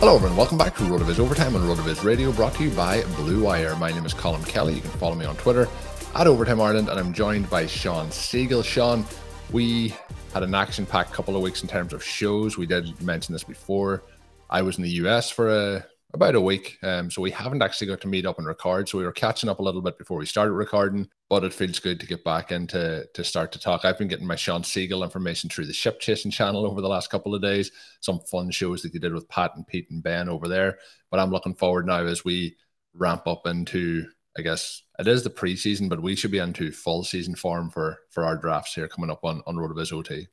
Hello, everyone. Welcome back to RotoViz Overtime on RotoViz Radio, brought to you by Blue Wire. My name is Colin Kelly. You can follow me on Twitter at Overtime Ireland, and I'm joined by Shawn Siegele. Sean, we had an action-packed couple of weeks in terms of shows. We did mention this before. I was in the US for a, about a week, um, so we haven't actually got to meet up and record. So we were catching up a little bit before we started recording, but it feels good to get back and to to start to talk. I've been getting my Shawn Siegele information through the Ship Chasing channel over the last couple of days. Some fun shows that you did with Pat and Pete and Ben over there. But I'm looking forward now as we ramp up into I guess it is the preseason, but we should be into full season form for for our drafts here coming up on on Road RotoViz OT.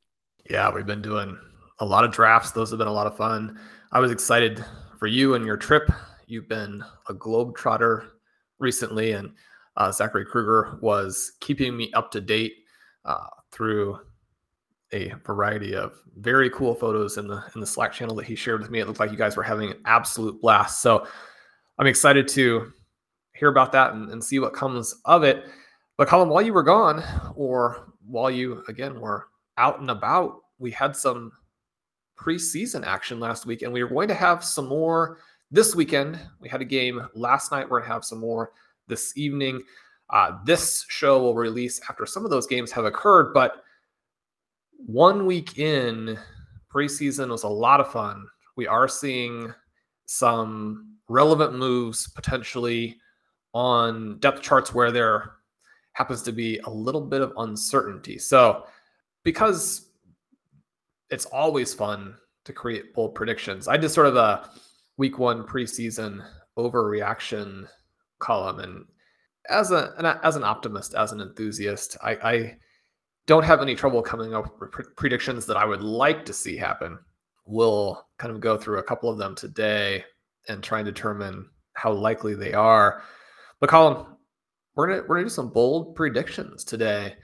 Yeah, we've been doing a lot of drafts. Those have been a lot of fun. I was excited for you and your trip. You've been a globetrotter recently, and uh, Zachary Kruger was keeping me up to date uh, through a variety of very cool photos in the in the Slack channel that he shared with me. It looked like you guys were having an absolute blast. So I'm excited to hear about that and, and see what comes of it. But Colin, while you were gone, or while you again were out and about, we had some preseason action last week, and we are going to have some more this weekend. We had a game last night. We're going to have some more this evening. Uh, this show will release after some of those games have occurred, but one week in preseason was a lot of fun. We are seeing some relevant moves potentially on depth charts where there happens to be a little bit of uncertainty. So, because it's always fun to create bold predictions, I did sort of a week one preseason overreaction column. And as a an, as an optimist, as an enthusiast, I, I don't have any trouble coming up with predictions that I would like to see happen. We'll kind of go through a couple of them today and try and determine how likely they are. But Colin, we're gonna we're gonna do some bold predictions today.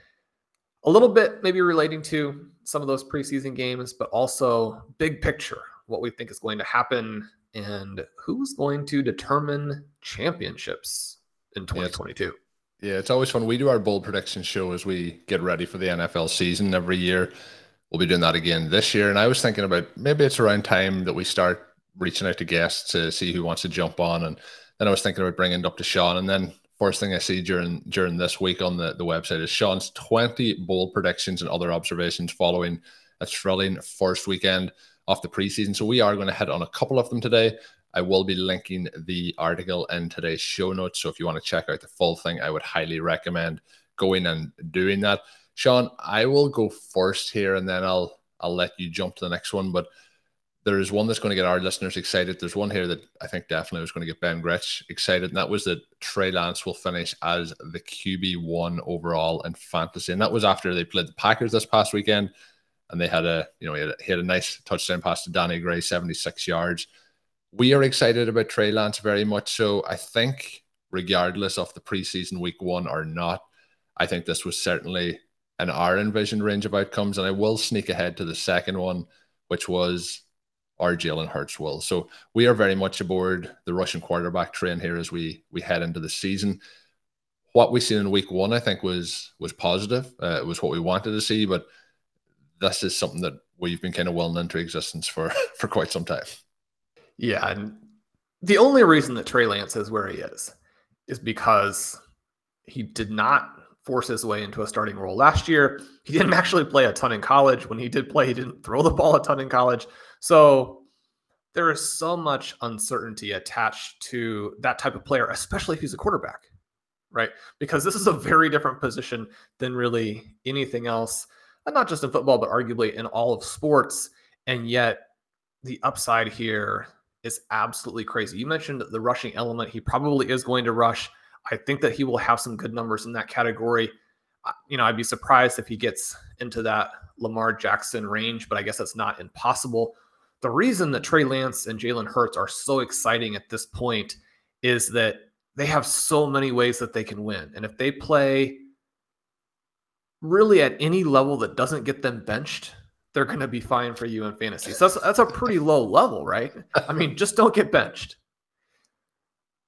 A little bit maybe relating to some of those preseason games, but also big picture, what we think is going to happen and who's going to determine championships in 2022. Yeah, yeah, it's always fun. We do our bold prediction show as we get ready for the NFL season every year. We'll be doing that again this year. And I was thinking about maybe it's around time that we start reaching out to guests to see who wants to jump on and then I was thinking about bringing up to Shawn, and then first thing I see during during this week on the, the website is Sean's 20 bold predictions and other observations following a thrilling first weekend of the preseason. So we are going to hit on a couple of them today. I will be linking the article in today's show notes. So if you want to check out the full thing, I would highly recommend going and doing that. Sean, I will go first here and then I'll I'll let you jump to the next one. But there is one that's going to get our listeners excited. There's one here that I think definitely was going to get Ben Gretch excited, and that was that Trey Lance will finish as the QB one overall in fantasy, and that was after they played the Packers this past weekend, and they had a you know he had a, he had a nice touchdown pass to Danny Gray, 76 yards. We are excited about Trey Lance very much. So I think regardless of the preseason week one or not, I think this was certainly an our envisioned range of outcomes, and I will sneak ahead to the second one, which was or Jalen Hurts will. So we are very much aboard the rushing quarterback train here as we we head into the season. What we seen in week one, I think, was was positive. Uh, it was what we wanted to see, but this is something that we've been kind of willing into existence for for quite some time. Yeah, and the only reason that Trey Lance is where he is is because he did not force his way into a starting role last year. He didn't actually play a ton in college. When he did play, he didn't throw the ball a ton in college. So there is so much uncertainty attached to that type of player, especially if he's a quarterback, right? Because this is a very different position than really anything else, and not just in football, but arguably in all of sports. And yet, the upside here is absolutely crazy. You mentioned the rushing element. He probably is going to rush. I think that he will have some good numbers in that category. You know, I'd be surprised if he gets into that Lamar Jackson range, but I guess that's not impossible. The reason that Trey Lance and Jalen Hurts are so exciting at this point is that they have so many ways that they can win. And if they play really at any level that doesn't get them benched, they're going to be fine for you in fantasy. So that's, that's a pretty low level, right? I mean, just don't get benched.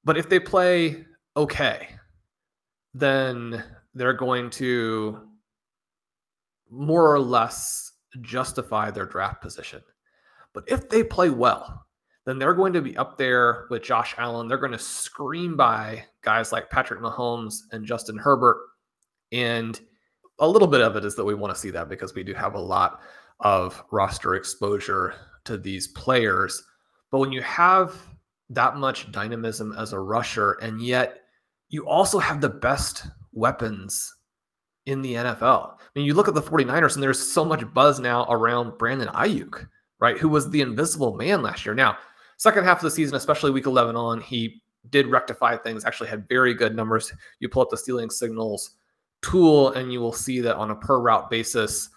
But if they play okay, then they're going to more or less justify their draft position. But if they play well, then they're going to be up there with Josh Allen. They're going to scream by guys like Patrick Mahomes and Justin Herbert. And a little bit of it is that we want to see that because we do have a lot of roster exposure to these players. But when you have that much dynamism as a rusher, and yet you also have the best weapons in the NFL. I mean, you look at the 49ers, and there's so much buzz now around Brandon Aiyuk, right? Who was the invisible man last year. Now, second half of the season, especially week 11 on, he did rectify things, actually had very good numbers. You pull up the stealing signals tool, and you will see that on a per route basis,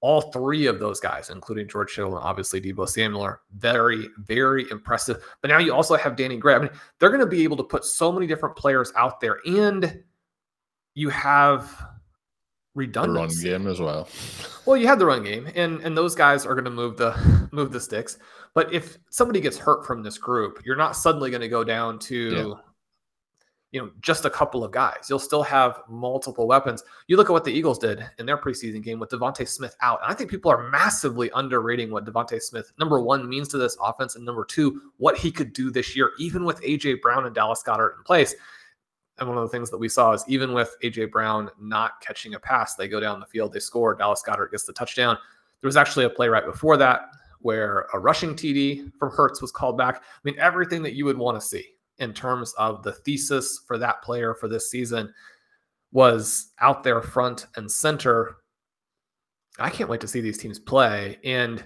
all three of those guys, including George Kittle and obviously Deebo Samuel, are very, very impressive. But now you also have Danny Gray. I mean, they're going to be able to put so many different players out there, and you have redundancy. The run game as well. Well, you have the run game, and and those guys are going to move the move the sticks. But if somebody gets hurt from this group, you're not suddenly going to go down to yeah you know, just a couple of guys. You'll still have multiple weapons. You look at what the Eagles did in their preseason game with DeVonta Smith out. And I think people are massively underrating what DeVonta Smith, number one, means to this offense, and number two, what he could do this year, even with AJ Brown and Dallas Goedert in place. And one of the things that we saw is even with AJ Brown not catching a pass, they go down the field, they score, Dallas Goedert gets the touchdown. There was actually a play right before that where a rushing TD from Hurts was called back. I mean, everything that you would want to see in terms of the thesis for that player for this season was out there front and center. I can't wait to see these teams play. And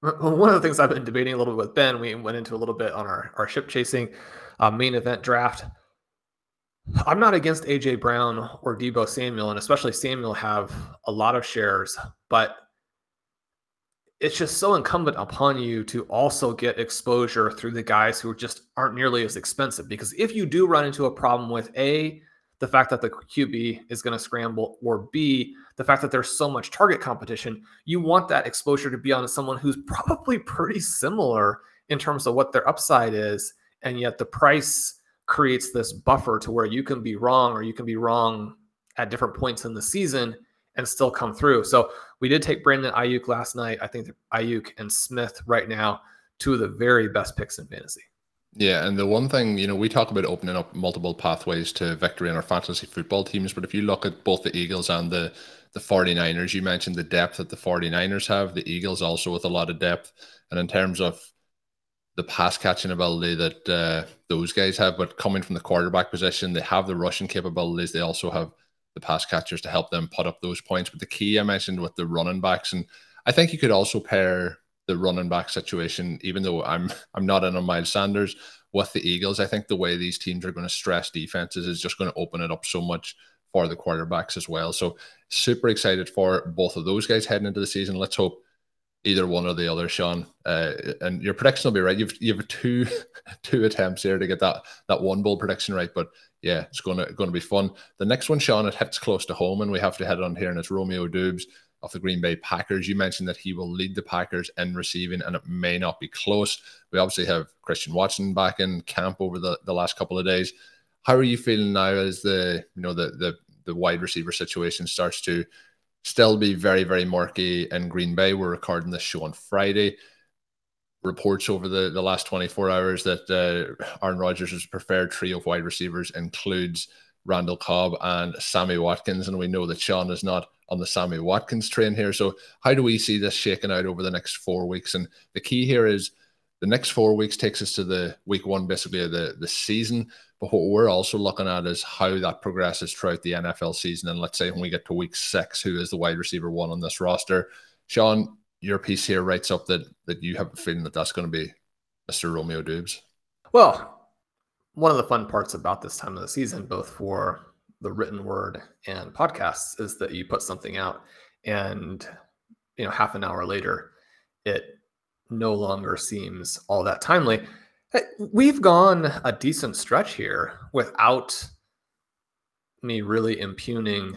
one of the things I've been debating a little bit with Ben, we went into a little bit on our, our ship chasing uh, main event draft. I'm not against AJ Brown or Deebo Samuel, and especially Samuel have a lot of shares, but it's just so incumbent upon you to also get exposure through the guys who just aren't nearly as expensive. Because if you do run into a problem with A, the fact that the QB is going to scramble, or B, the fact that there's so much target competition, you want that exposure to be on someone who's probably pretty similar in terms of what their upside is. And yet the price creates this buffer to where you can be wrong or you can be wrong at different points in the season and still come through. So we did take Brandon Aiyuk last night. I think Aiyuk and Smith right now, two of the very best picks in fantasy. Yeah, and the one thing, you know, we talk about opening up multiple pathways to victory in our fantasy football teams, but if you look at both the Eagles and the the 49ers, you mentioned the depth that the 49ers have, the Eagles also with a lot of depth. And in terms of the pass catching ability that uh, those guys have, but coming from the quarterback position, they have the rushing capabilities. They also have the pass catchers to help them put up those points. But the key I mentioned with the running backs, and I think you could also pair the running back situation, even though I'm I'm not in on Miles Sanders with the Eagles. I think the way these teams are going to stress defenses is just going to open it up so much for the quarterbacks as well. So super excited for both of those guys heading into the season. Let's hope either one or the other, Sean. Uh, and your prediction will be right. You've you have two two attempts here to get that that one bowl prediction right, but yeah, it's gonna gonna be fun. The next one, Sean, it hits close to home, and we have to head on here, and it's Romeo Doubs of the Green Bay Packers. You mentioned that he will lead the Packers in receiving, and it may not be close. We obviously have Christian Watson back in camp over the, the last couple of days. How are you feeling now as the you know the the the wide receiver situation starts to still be very very murky in Green Bay? We're recording this show on Friday. Reports over the, the last 24 hours that uh, Aaron Rodgers' preferred trio of wide receivers includes Randall Cobb and Sammy Watkins, and we know that Sean is not on the Sammy Watkins train here. So how do we see this shaking out over the next four weeks? And the key here is the next four weeks takes us to the week one, basically of the, the season. But what we're also looking at is how that progresses throughout the NFL season. And let's say when we get to week six, who is the wide receiver one on this roster? Sean, your piece here writes up that that you have a feeling that that's going to be Mr. Romeo Doubs. Well, one of the fun parts about this time of the season, both for the written word and podcasts is that you put something out and you know half an hour later it no longer seems all that timely we've gone a decent stretch here without me really impugning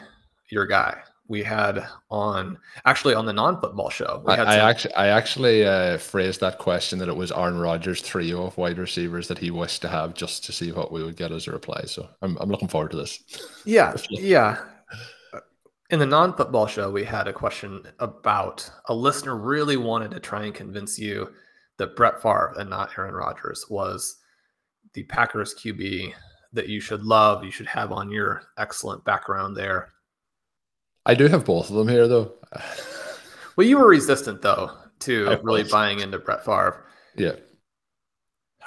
your guy we had on actually on the non-football show. I, I, actually I actually uh, phrased that question that it was Aaron Rodgers' trio of wide receivers that he wished to have just to see what we would get as a reply. So I'm I'm looking forward to this. Yeah, yeah. In the non-football show, we had a question about a listener really wanted to try and convince you that Brett Favre and not Aaron Rodgers was the Packers QB that you should love, you should have on your excellent background there I do have both of them here, though. well, you were resistant though to really buying into Brett Favre. Yeah.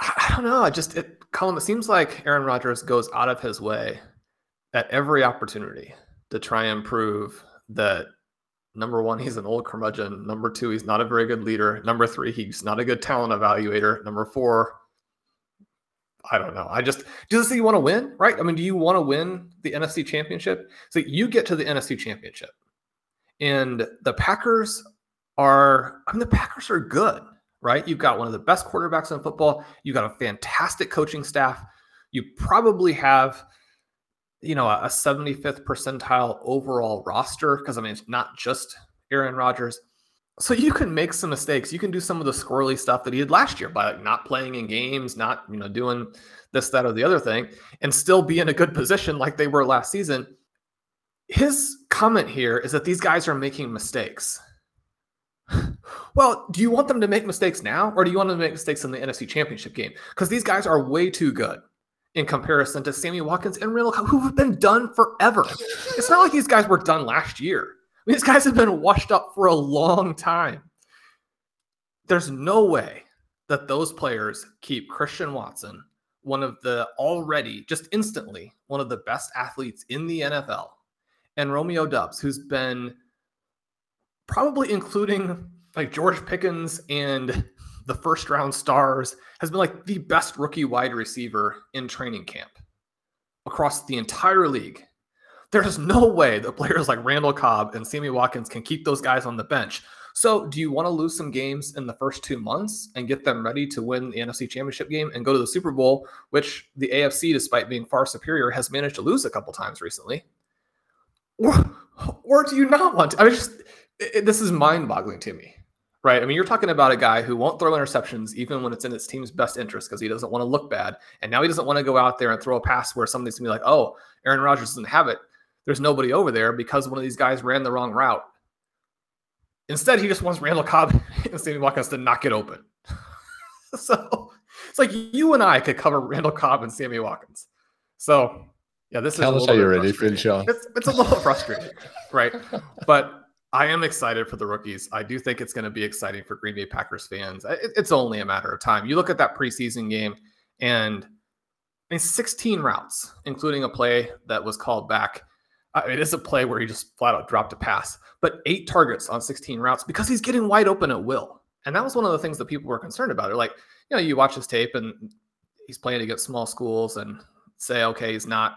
I don't know. I just it, Colin. It seems like Aaron Rodgers goes out of his way at every opportunity to try and prove that number one, he's an old curmudgeon. Number two, he's not a very good leader. Number three, he's not a good talent evaluator. Number four, I don't know. I just does you want to win, right? I mean, do you want to win the NFC championship? So you get to the NFC championship. And the Packers are, I mean, the Packers are good, right? You've got one of the best quarterbacks in football. You've got a fantastic coaching staff. You probably have, you know, a 75th percentile overall roster because I mean, it's not just Aaron Rodgers so you can make some mistakes. You can do some of the squirrely stuff that he did last year by like not playing in games, not you know doing this, that, or the other thing, and still be in a good position like they were last season. His comment here is that these guys are making mistakes. Well, do you want them to make mistakes now, or do you want them to make mistakes in the NFC Championship game? Because these guys are way too good in comparison to Sammy Watkins and Randall, Cobb, who have been done forever. It's not like these guys were done last year. These guys have been washed up for a long time. There's no way that those players keep Christian Watson, one of the already just instantly one of the best athletes in the NFL, and Romeo Doubs, who's been probably including like George Pickens and the first round stars, has been like the best rookie wide receiver in training camp across the entire league. There's no way that players like Randall Cobb and Sammy Watkins can keep those guys on the bench. So, do you want to lose some games in the first two months and get them ready to win the NFC Championship game and go to the Super Bowl, which the AFC, despite being far superior, has managed to lose a couple times recently? Or, or do you not want to? I mean, just it, this is mind-boggling to me, right? I mean, you're talking about a guy who won't throw interceptions even when it's in his team's best interest because he doesn't want to look bad, and now he doesn't want to go out there and throw a pass where somebody's gonna be like, "Oh, Aaron Rodgers doesn't have it." there's nobody over there because one of these guys ran the wrong route. Instead, he just wants Randall Cobb and Sammy Watkins to knock it open. so it's like you and I could cover Randall Cobb and Sammy Watkins. So yeah, this Tell is us how you're ready, Shaw. It's, it's a little frustrating, right? But I am excited for the rookies. I do think it's going to be exciting for Green Bay Packers fans. It, it's only a matter of time. You look at that preseason game, and I mean, 16 routes, including a play that was called back it is a play where he just flat out dropped a pass, but eight targets on 16 routes because he's getting wide open at will. And that was one of the things that people were concerned about. They're like, you know, you watch his tape and he's playing against small schools and say, okay, he's not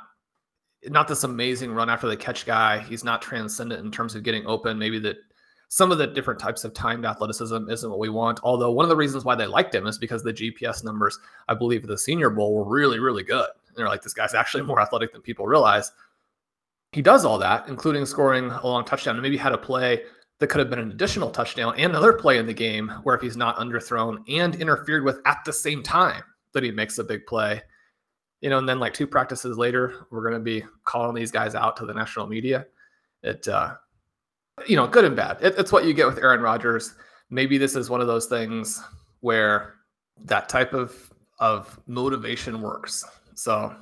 not this amazing run after the catch guy. He's not transcendent in terms of getting open. Maybe that some of the different types of timed athleticism isn't what we want. Although one of the reasons why they liked him is because the GPS numbers, I believe, at the Senior Bowl were really, really good. And they're like, this guy's actually more athletic than people realize he does all that, including scoring a long touchdown, and maybe had a play that could have been an additional touchdown and another play in the game where if he's not underthrown and interfered with at the same time that he makes a big play. You know, and then like two practices later, we're going to be calling these guys out to the national media. It, uh, you know, good and bad. It, it's what you get with Aaron Rodgers. Maybe this is one of those things where that type of of motivation works. So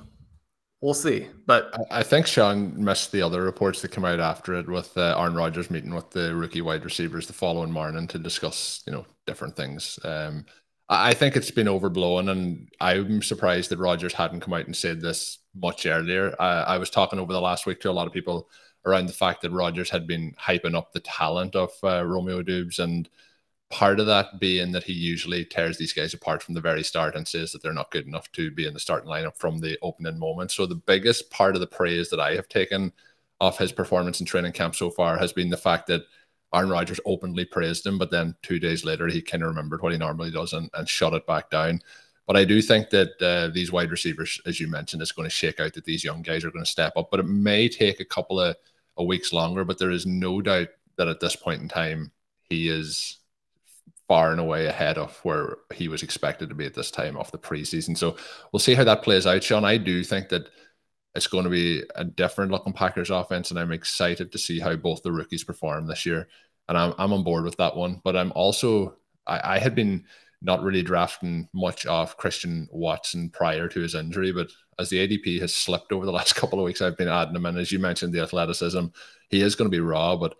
we'll see. But I think Sean missed the other reports that came out after it with uh, Aaron Rodgers meeting with the rookie wide receivers the following morning to discuss, you know, different things. Um, I think it's been overblown, and I'm surprised that Rodgers hadn't come out and said this much earlier. I, I was talking over the last week to a lot of people around the fact that Rodgers had been hyping up the talent of uh, Romeo Doubs and part of that being that he usually tears these guys apart from the very start and says that they're not good enough to be in the starting lineup from the opening moment. So the biggest part of the praise that I have taken off his performance in training camp so far has been the fact that Aaron Rodgers openly praised him, but then two days later he kind of remembered what he normally does and, and shut it back down. But I do think that uh, these wide receivers, as you mentioned, is going to shake out that these young guys are going to step up. But it may take a couple of, of weeks longer. But there is no doubt that at this point in time, he is far and away ahead of where he was expected to be at this time of the preseason. So we'll see how that plays out, Sean. I do think that it's going to be a different looking Packers offense, and I'm excited to see how both the rookies perform this year. And I'm, I'm on board with that one. But I'm also, I, I had been not really drafting much of Christian Watson prior to his injury, but as the ADP has slipped over the last couple of weeks, I've been adding him. And as you mentioned, the athleticism, he is going to be raw, but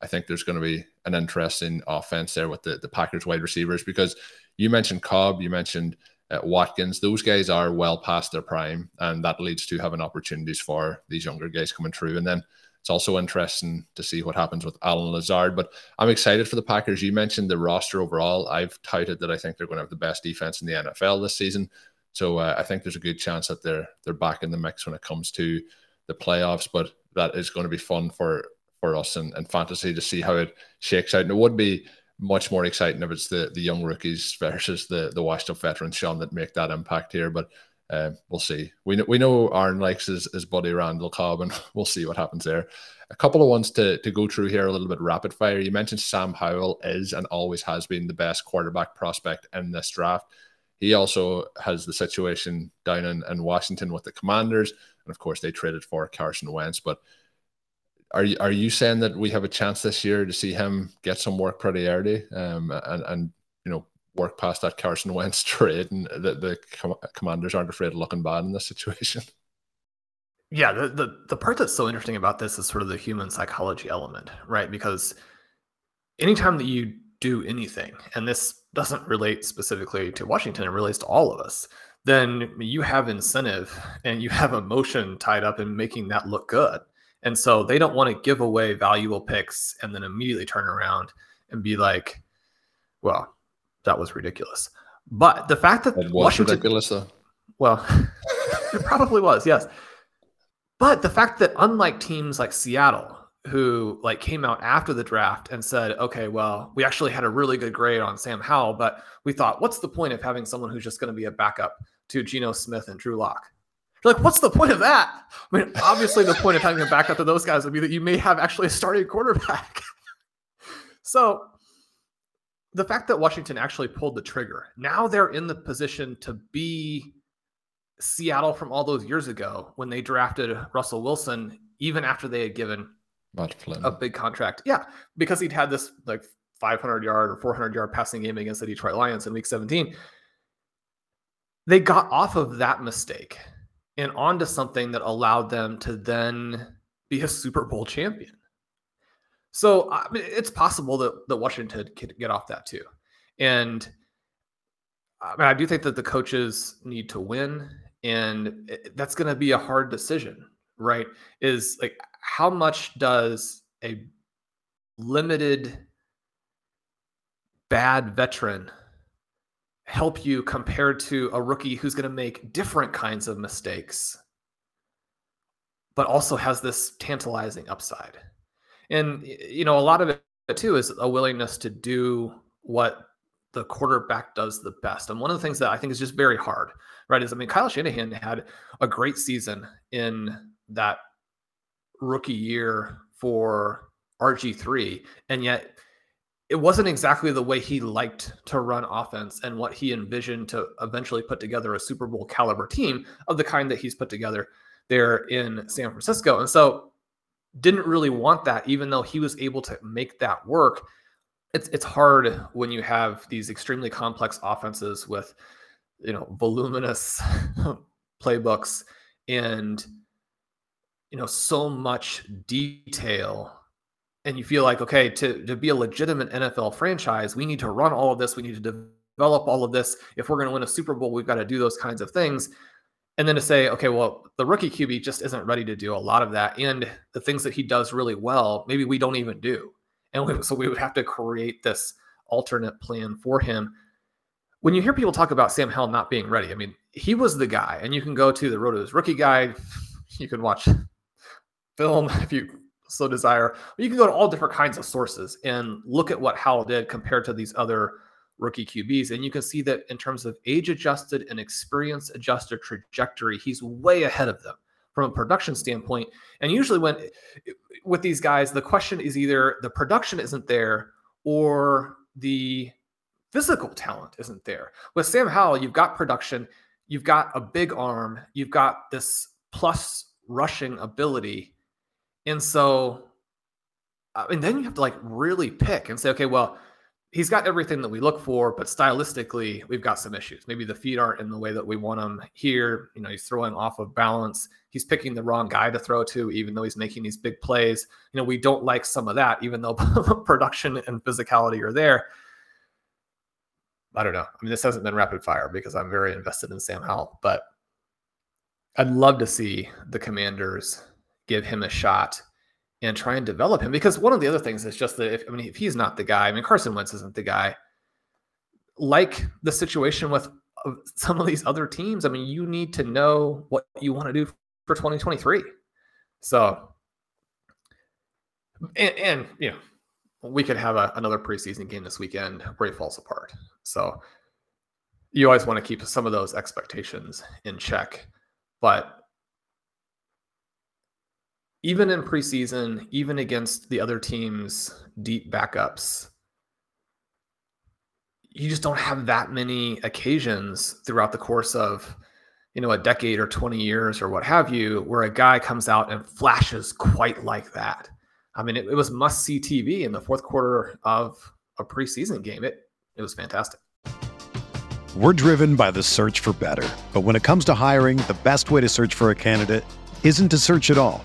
I think there's going to be an interesting offense there with the, the Packers wide receivers because you mentioned Cobb, you mentioned uh, Watkins. Those guys are well past their prime, and that leads to having opportunities for these younger guys coming through. And then it's also interesting to see what happens with Allen Lazard. But I'm excited for the Packers. You mentioned the roster overall. I've touted that I think they're going to have the best defense in the NFL this season. So uh, I think there's a good chance that they're they're back in the mix when it comes to the playoffs. But that is going to be fun for for us and, and fantasy to see how it shakes out. And it would be much more exciting if it's the the young rookies versus the the washed up veterans, Sean, that make that impact here. But uh, we'll see. We know we know Aaron likes his, his buddy Randall Cobb, and we'll see what happens there. A couple of ones to to go through here a little bit rapid fire. You mentioned Sam Howell is and always has been the best quarterback prospect in this draft. He also has the situation down in, in Washington with the Commanders, and of course they traded for Carson Wentz, but are you are you saying that we have a chance this year to see him get some work pretty early, um, and and you know work past that Carson Wentz trade, and the, the com- commanders aren't afraid of looking bad in this situation? Yeah, the, the the part that's so interesting about this is sort of the human psychology element, right? Because anytime that you do anything, and this doesn't relate specifically to Washington, it relates to all of us, then you have incentive and you have emotion tied up in making that look good. And so they don't want to give away valuable picks and then immediately turn around and be like, well, that was ridiculous. But the fact that it was Washington, ridiculous, though. Well, it probably was, yes. But the fact that unlike teams like Seattle, who like came out after the draft and said, okay, well, we actually had a really good grade on Sam Howell, but we thought, what's the point of having someone who's just going to be a backup to Geno Smith and Drew Lock? You're like, what's the point of that? I mean, obviously, the point of having a backup to those guys would be that you may have actually a starting quarterback. so, the fact that Washington actually pulled the trigger, now they're in the position to be Seattle from all those years ago when they drafted Russell Wilson, even after they had given a big contract. Yeah, because he'd had this like 500 yard or 400 yard passing game against the Detroit Lions in week 17. They got off of that mistake and onto something that allowed them to then be a Super Bowl champion. So I mean, it's possible that, that Washington could get off that too. And I, mean, I do think that the coaches need to win, and that's going to be a hard decision, right? Is like, how much does a limited bad veteran help you compared to a rookie who's going to make different kinds of mistakes, but also has this tantalizing upside. And, you know, a lot of it too is a willingness to do what the quarterback does the best. And one of the things that I think is just very hard, right, is I mean, Kyle Shanahan had a great season in that rookie year for RG3. And yet it wasn't exactly the way he liked to run offense and what he envisioned to eventually put together a Super Bowl caliber team of the kind that he's put together there in San Francisco. And so didn't really want that, even though he was able to make that work. It's it's hard when you have these extremely complex offenses with you know voluminous playbooks and you know so much detail. And you feel like okay to, to be a legitimate nfl franchise we need to run all of this. We need to develop all of this. If we're going to win a super bowl we've got to do those kinds of things and then to say okay well the rookie qb just isn't ready to do a lot of that and the things that he does really well maybe we don't even do. And we, so we would have to create this alternate plan for him. When you hear people talk about sam howell not being ready i mean he was the guy and you can go to the road rookie guide you can watch film if you so desire. But you can go to all different kinds of sources and look at what howell did compared to these other rookie QBs. And you can see that in terms of age adjusted and experience adjusted trajectory, he's way ahead of them from a production standpoint. And usually, when with these guys, the question is either the production isn't there or the physical talent isn't there. With Sam Howell, you've got production, you've got a big arm, you've got this plus rushing ability. And so, and then you have to like really pick and say, okay, well, he's got everything that we look for, but stylistically, we've got some issues. Maybe the feet aren't in the way that we want them here. You know, he's throwing off of balance. He's picking the wrong guy to throw to, even though he's making these big plays. You know, we don't like some of that, even though production and physicality are there. I don't know. I mean, this hasn't been rapid fire because I'm very invested in Sam Howell, but I'd love to see the commanders give him a shot and try and develop him. Because one of the other things is just that if I mean if he's not the guy, I mean Carson Wentz isn't the guy. Like the situation with uh, some of these other teams, I mean you need to know what you want to do for 2023. So, and, and you know, we could have a, another preseason game this weekend where he falls apart. So, you always want to keep some of those expectations in check. But even in preseason, even against the other team's deep backups, you just don't have that many occasions throughout the course of you know a decade or 20 years or what have you where a guy comes out and flashes quite like that. I mean it, it was must see tv in the fourth quarter of a preseason game. It it was fantastic. We're driven by the search for better. But when it comes to hiring the best way to search for a candidate isn't to search at all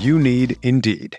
You need Indeed.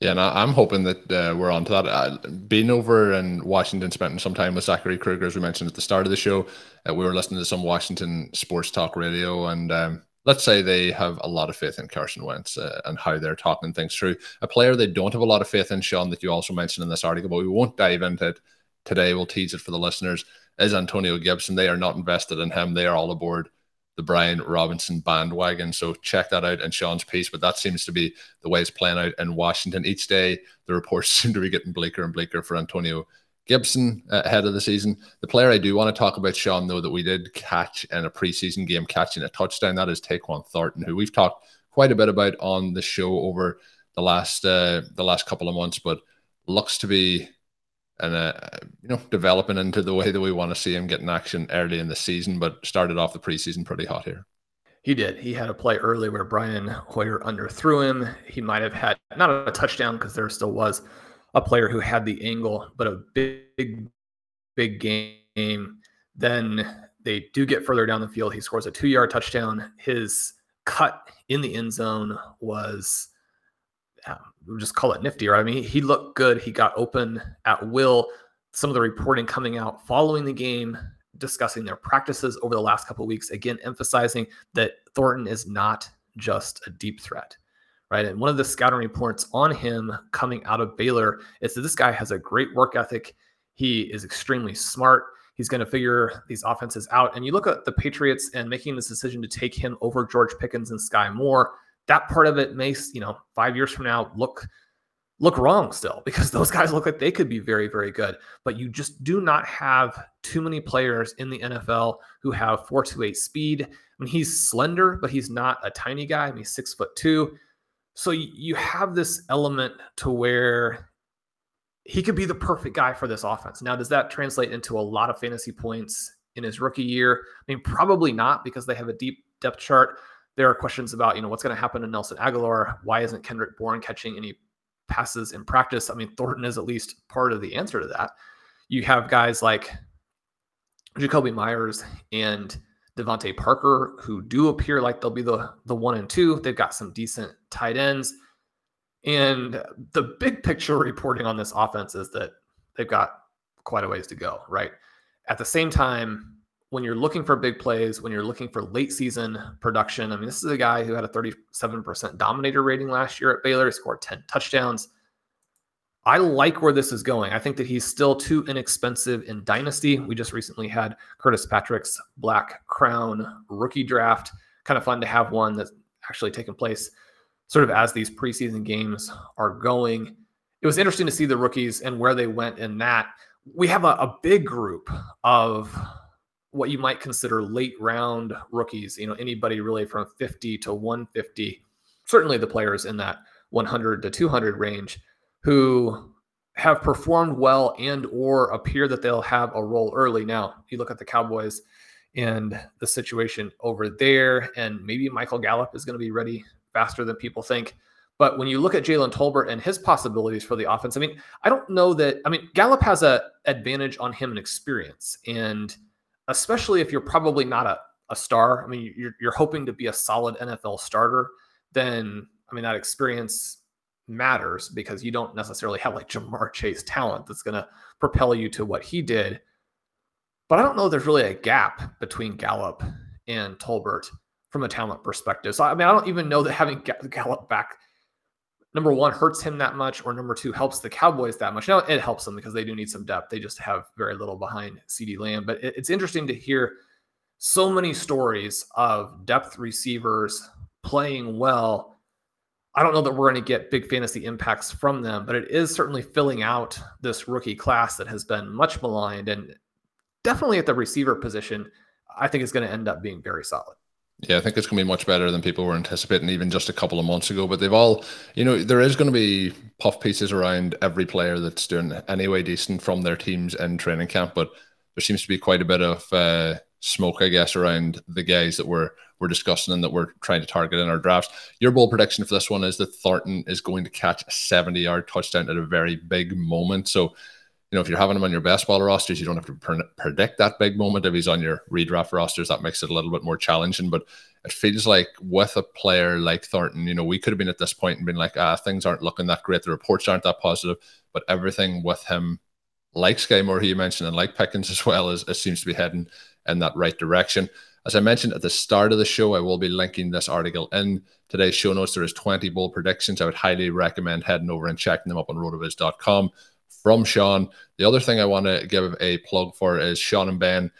Yeah, and I, am hoping that uh, we're on to that. Uh, being over in Washington, spending some time with Zachary Kruger, as we mentioned at the start of the show, uh, we were listening to some Washington sports talk radio, and um, let's say they have a lot of faith in Carson Wentz uh, and how they're talking things through. A player they don't have a lot of faith in, Sean, that you also mentioned in this article, but we won't dive into it today. We'll tease it for the listeners. Is Antonio Gibson? They are not invested in him. They are all aboard the Brian Robinson bandwagon. So check that out in Sean's piece. But that seems to be the way it's playing out in Washington. Each day, the reports seem to be getting bleaker and bleaker for Antonio Gibson uh, ahead of the season. The player I do want to talk about, Sean, though, that we did catch in a preseason game, catching a touchdown, that is Tyquan Thornton, who we've talked quite a bit about on the show over the last uh, the last couple of months, but looks to be and uh, you know developing into the way that we want to see him getting action early in the season. But started off the preseason pretty hot here. He did. He had a play early where Brian Hoyer underthrew him. He might have had not a touchdown because there still was a player who had the angle, but a big, big game. Then they do get further down the field. He scores a two yard touchdown. His cut in the end zone was we'll just call it nifty, right? I mean, he looked good. He got open at will. Some of the reporting coming out following the game, discussing their practices over the last couple weeks, again, emphasizing that Thornton is not just a deep threat, right? And one of the scouting reports on him coming out of Baylor is that this guy has a great work ethic. He is extremely smart. He's going to figure these offenses out. And you look at the Patriots and making this decision to take him over George Pickens and Skyy Moore that part of it may, you know, five years from now look look wrong still because those guys look like they could be very, very good. But you just do not have too many players in the NFL who have 428 speed. I mean, he's slender, but he's not a tiny guy. I mean, he's six foot two. So you have this element to where he could be the perfect guy for this offense. Now, does that translate into a lot of fantasy points in his rookie year? I mean, probably not because they have a deep depth chart there are questions about, you know, what's going to happen to Nelson Agholor? Why isn't Kendrick Bourne catching any passes in practice? I mean, Thornton is at least part of the answer to that. You have guys like Jakobi Myers and DeVante Parker, who do appear like they'll be the the one and two. They've got some decent tight ends. And the big picture reporting on this offense is that they've got quite a ways to go, right? At the same time, when you're looking for big plays, when you're looking for late season production, I mean, this is a guy who had a 37% dominator rating last year at Baylor. He scored 10 touchdowns. I like where this is going. I think that he's still too inexpensive in Dynasty. We just recently had Curtis Patrick's Black Crown rookie draft. Kind of fun to have one that's actually taken place sort of as these preseason games are going. It was interesting to see the rookies and where they went in that. We have a, a big group of what you might consider late round rookies, you know, anybody really from 50 to 150, certainly the players in that 100 to 200 range who have performed well and or appear that they'll have a role early. Now, you look at the Cowboys and the situation over there and maybe Michael Gallup is going to be ready faster than people think. But when you look at Jalen Tolbert and his possibilities for the offense, I mean, I don't know that. I mean, Gallup has a advantage on him in experience, and especially if you're probably not a, a star. I mean, you're, you're hoping to be a solid NFL starter, then, I mean, that experience matters because you don't necessarily have like Ja'Marr Chase talent that's going to propel you to what he did. But I don't know there's really a gap between Gallup and Tolbert from a talent perspective. So, I mean, I don't even know that having Gallup back number one hurts him that much, or number two helps the Cowboys that much. Now it helps them because they do need some depth. They just have very little behind CeeDee Lamb. But it's interesting to hear so many stories of depth receivers playing well. I don't know that we're going to get big fantasy impacts from them, but it is certainly filling out this rookie class that has been much maligned and definitely at the receiver position. I think is going to end up being very solid. Yeah, I think it's going to be much better than people were anticipating even just a couple of months ago. But they've all, you know, there is going to be puff pieces around every player that's doing anyway decent from their teams in training camp. But there seems to be quite a bit of uh, smoke, I guess, around the guys that we're we're discussing and that we're trying to target in our drafts. Your bold prediction for this one is that Thornton is going to catch a 70 yard touchdown at a very big moment. So you know, if you're having him on your best ball rosters, you don't have to predict that big moment. If he's on your redraft rosters, that makes it a little bit more challenging. But it feels like with a player like Thornton, you know, we could have been at this point and been like, ah, things aren't looking that great. The reports aren't that positive. But everything with him, like Skyy Moore, who you mentioned, and like Pickens as well, is it seems to be heading in that right direction. As I mentioned at the start of the show, I will be linking this article in today's show notes. There is 20 bold predictions. I would highly recommend heading over and checking them up on rotoviz.com from Sean. The other thing I want to give a plug for is Sean and Ben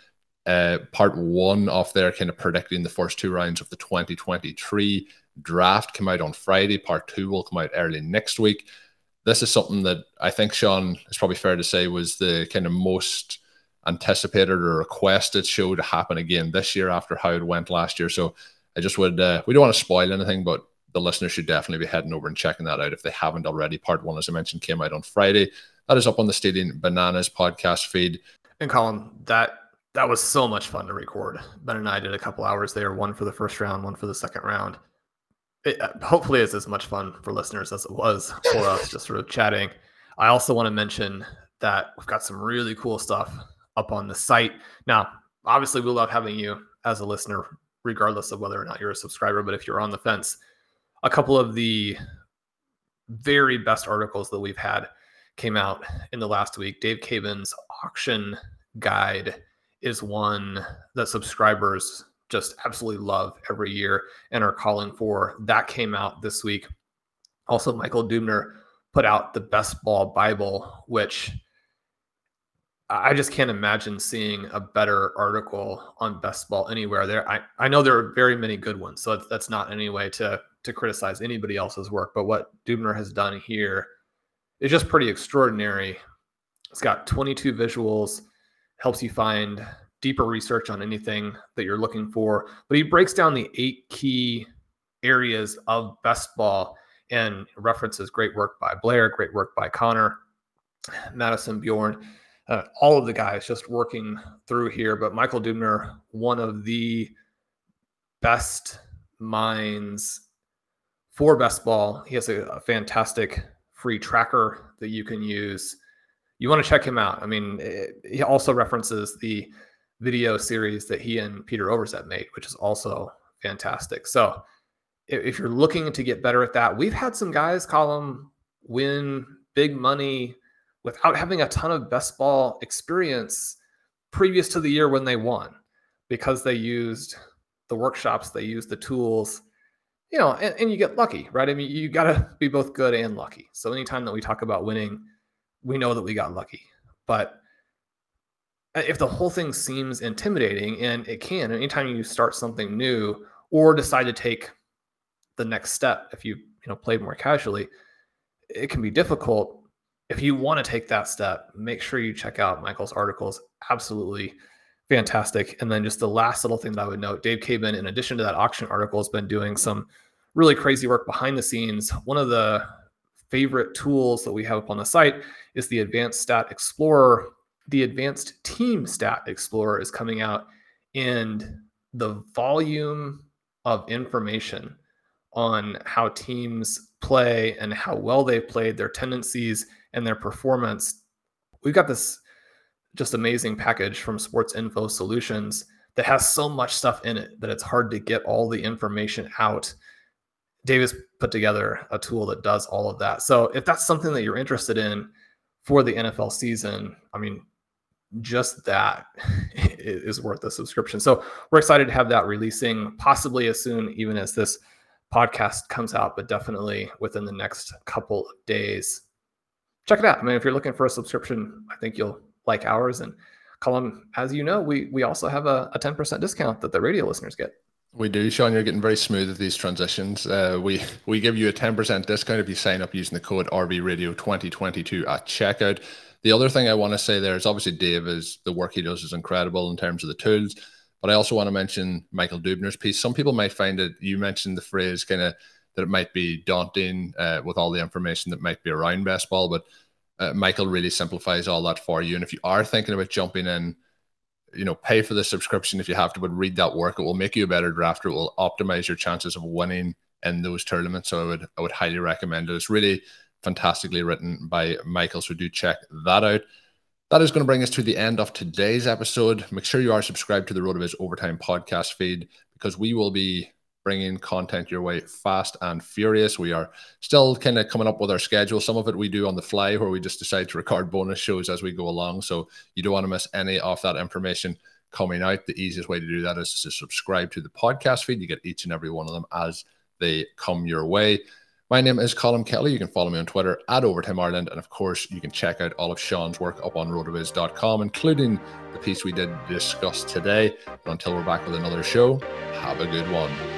Uh, part one of their kind of predicting the first two rounds of the 2023 draft came out on Friday. Part two will come out early next week. This is something that I think, Sean, is probably fair to say was the kind of most anticipated or requested show to happen again this year after how it went last year. So I just would, uh, we don't want to spoil anything, but the listeners should definitely be heading over and checking that out if they haven't already. Part one, as I mentioned, came out on Friday. That is up on the Stealing Bananas podcast feed. And Colin, that that was so much fun to record. Ben and I did a couple hours there, one for the first round, one for the second round. It, uh, hopefully, it's as much fun for listeners as it was for us, just sort of chatting. I also want to mention that we've got some really cool stuff up on the site. Now, obviously, we love having you as a listener, regardless of whether or not you're a subscriber. But if you're on the fence, a couple of the very best articles that we've had came out in the last week. Dave Caban's auction guide is one that subscribers just absolutely love every year and are calling for. That came out this week. Also, Michael Dubner put out the Best Ball Bible, which I just can't imagine seeing a better article on best ball anywhere. There, I, I know there are very many good ones, so that's not any way to to criticize anybody else's work. But what Dubner has done here is just pretty extraordinary. It's got 22 visuals, helps you find deeper research on anything that you're looking for. But he breaks down the eight key areas of best ball and references great work by Blair, great work by Connor, Madison Bjorn, uh, all of the guys just working through here. But Michael Dubner, one of the best minds for best ball. He has a, a fantastic free tracker that you can use. You want to check him out. I mean, it, he also references the video series that he and Peter Overzet made, which is also fantastic. So if, if you're looking to get better at that, we've had some guys Colin win big money without having a ton of best ball experience previous to the year when they won because they used the workshops, they used the tools, you know, and, and you get lucky, right? I mean, you got to be both good and lucky. So anytime that we talk about winning, we know that we got lucky. But uh, if the whole thing seems intimidating, and it can, anytime you start something new or decide to take the next step, if you you know play more casually, it can be difficult. If you want to take that step, make sure you check out Michael's articles. Absolutely fantastic. And then just the last little thing that I would note, Dave Caban, in addition to that auction article, has been doing some really crazy work behind the scenes. One of the favorite tools that we have up on the site is the Advanced Stat Explorer. The Advanced Team Stat Explorer is coming out, and the volume of information on how teams play and how well they've played, their tendencies and their performance. We've got this just amazing package from Sports Info Solutions that has so much stuff in it that it's hard to get all the information out. Davis put together a tool that does all of that. So if that's something that you're interested in for the NFL season, I mean, just that is worth a subscription. So we're excited to have that releasing possibly as soon even as this podcast comes out, but definitely within the next couple of days. Check it out. I mean, if you're looking for a subscription, I think you'll like ours. And Colin, as you know, we we also have a, a 10% discount that the radio listeners get. We do, Shawn. You're getting very smooth at these transitions. Uh, we we give you a 10% discount if you sign up using the code RB Radio 2022 at checkout. The other thing I want to say there is obviously Dave is the work he does is incredible in terms of the tools, but I also want to mention Michael Dubner's piece. Some people might find it. You mentioned the phrase kind of that it might be daunting uh, with all the information that might be around best ball, but uh, Michael really simplifies all that for you. And if you are thinking about jumping in, you know, pay for the subscription if you have to, but read that work. It will make you a better drafter. It will optimize your chances of winning in those tournaments. So I would I would highly recommend it. It's really fantastically written by Michael. So do check that out. That is going to bring us to the end of today's episode. Make sure you are subscribed to the RotoViz Overtime podcast feed because we will be bringing content your way fast and furious. We are still kind of coming up with our schedule. Some of it we do on the fly where we just decide to record bonus shows as we go along. So you don't want to miss any of that information coming out. The easiest way to do that is to subscribe to the podcast feed. You get each and every one of them as they come your way. My name is Colin Kelly. You can follow me on Twitter at Overtime Ireland. And of course, you can check out all of Shawn's work up on rotoviz.com, including the piece we did discuss today. And until we're back with another show, have a good one.